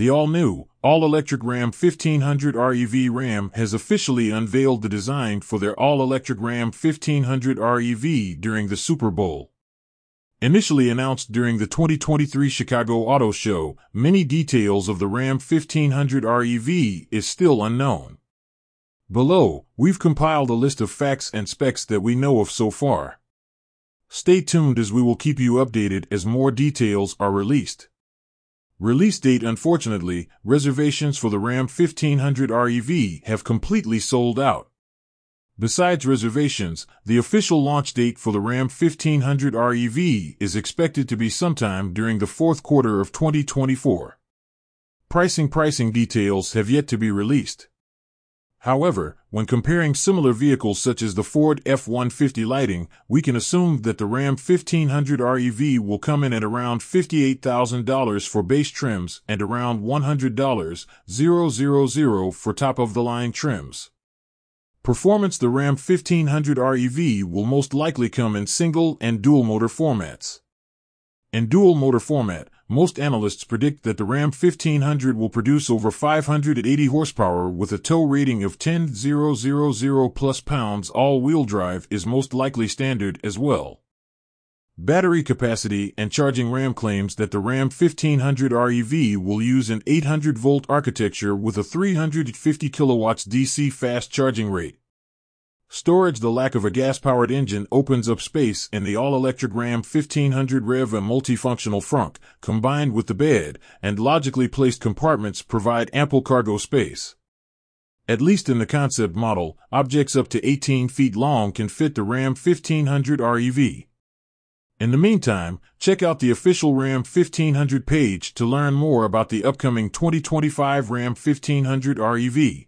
The all-new, all-electric Ram 1500 REV Ram has officially unveiled the design for their all-electric Ram 1500 REV during the Super Bowl. Initially announced during the 2023 Chicago Auto Show, many details of the Ram 1500 REV is still unknown. Below, we've compiled a list of facts and specs that we know of so far. Stay tuned as we will keep you updated as more details are released. Release date Unfortunately, reservations for the Ram 1500 REV have completely sold out. Besides reservations, the official launch date for the Ram 1500 REV is expected to be sometime during the fourth quarter of 2024. Pricing pricing details have yet to be released. However, when comparing similar vehicles such as the Ford F-150 Lighting, we can assume that the Ram 1500 REV will come in at around $58,000 for base trims and around $100,000 for top-of-the-line trims. Performance The Ram 1500 REV will most likely come in single and dual motor formats. In dual motor format, most analysts predict that the Ram 1500 will produce over 580 horsepower with a tow rating of 10,000 plus pounds. All-wheel drive is most likely standard as well. Battery capacity and charging RAM claims that the Ram 1500 REV will use an 800 volt architecture with a 350 kilowatts DC fast charging rate. Storage The lack of a gas-powered engine opens up space in the all-electric Ram 1500 REV a multifunctional frunk, combined with the bed, and logically placed compartments provide ample cargo space. At least in the concept model, objects up to 18 feet long can fit the Ram 1500 REV. In the meantime, check out the official Ram 1500 page to learn more about the upcoming 2025 Ram 1500 REV.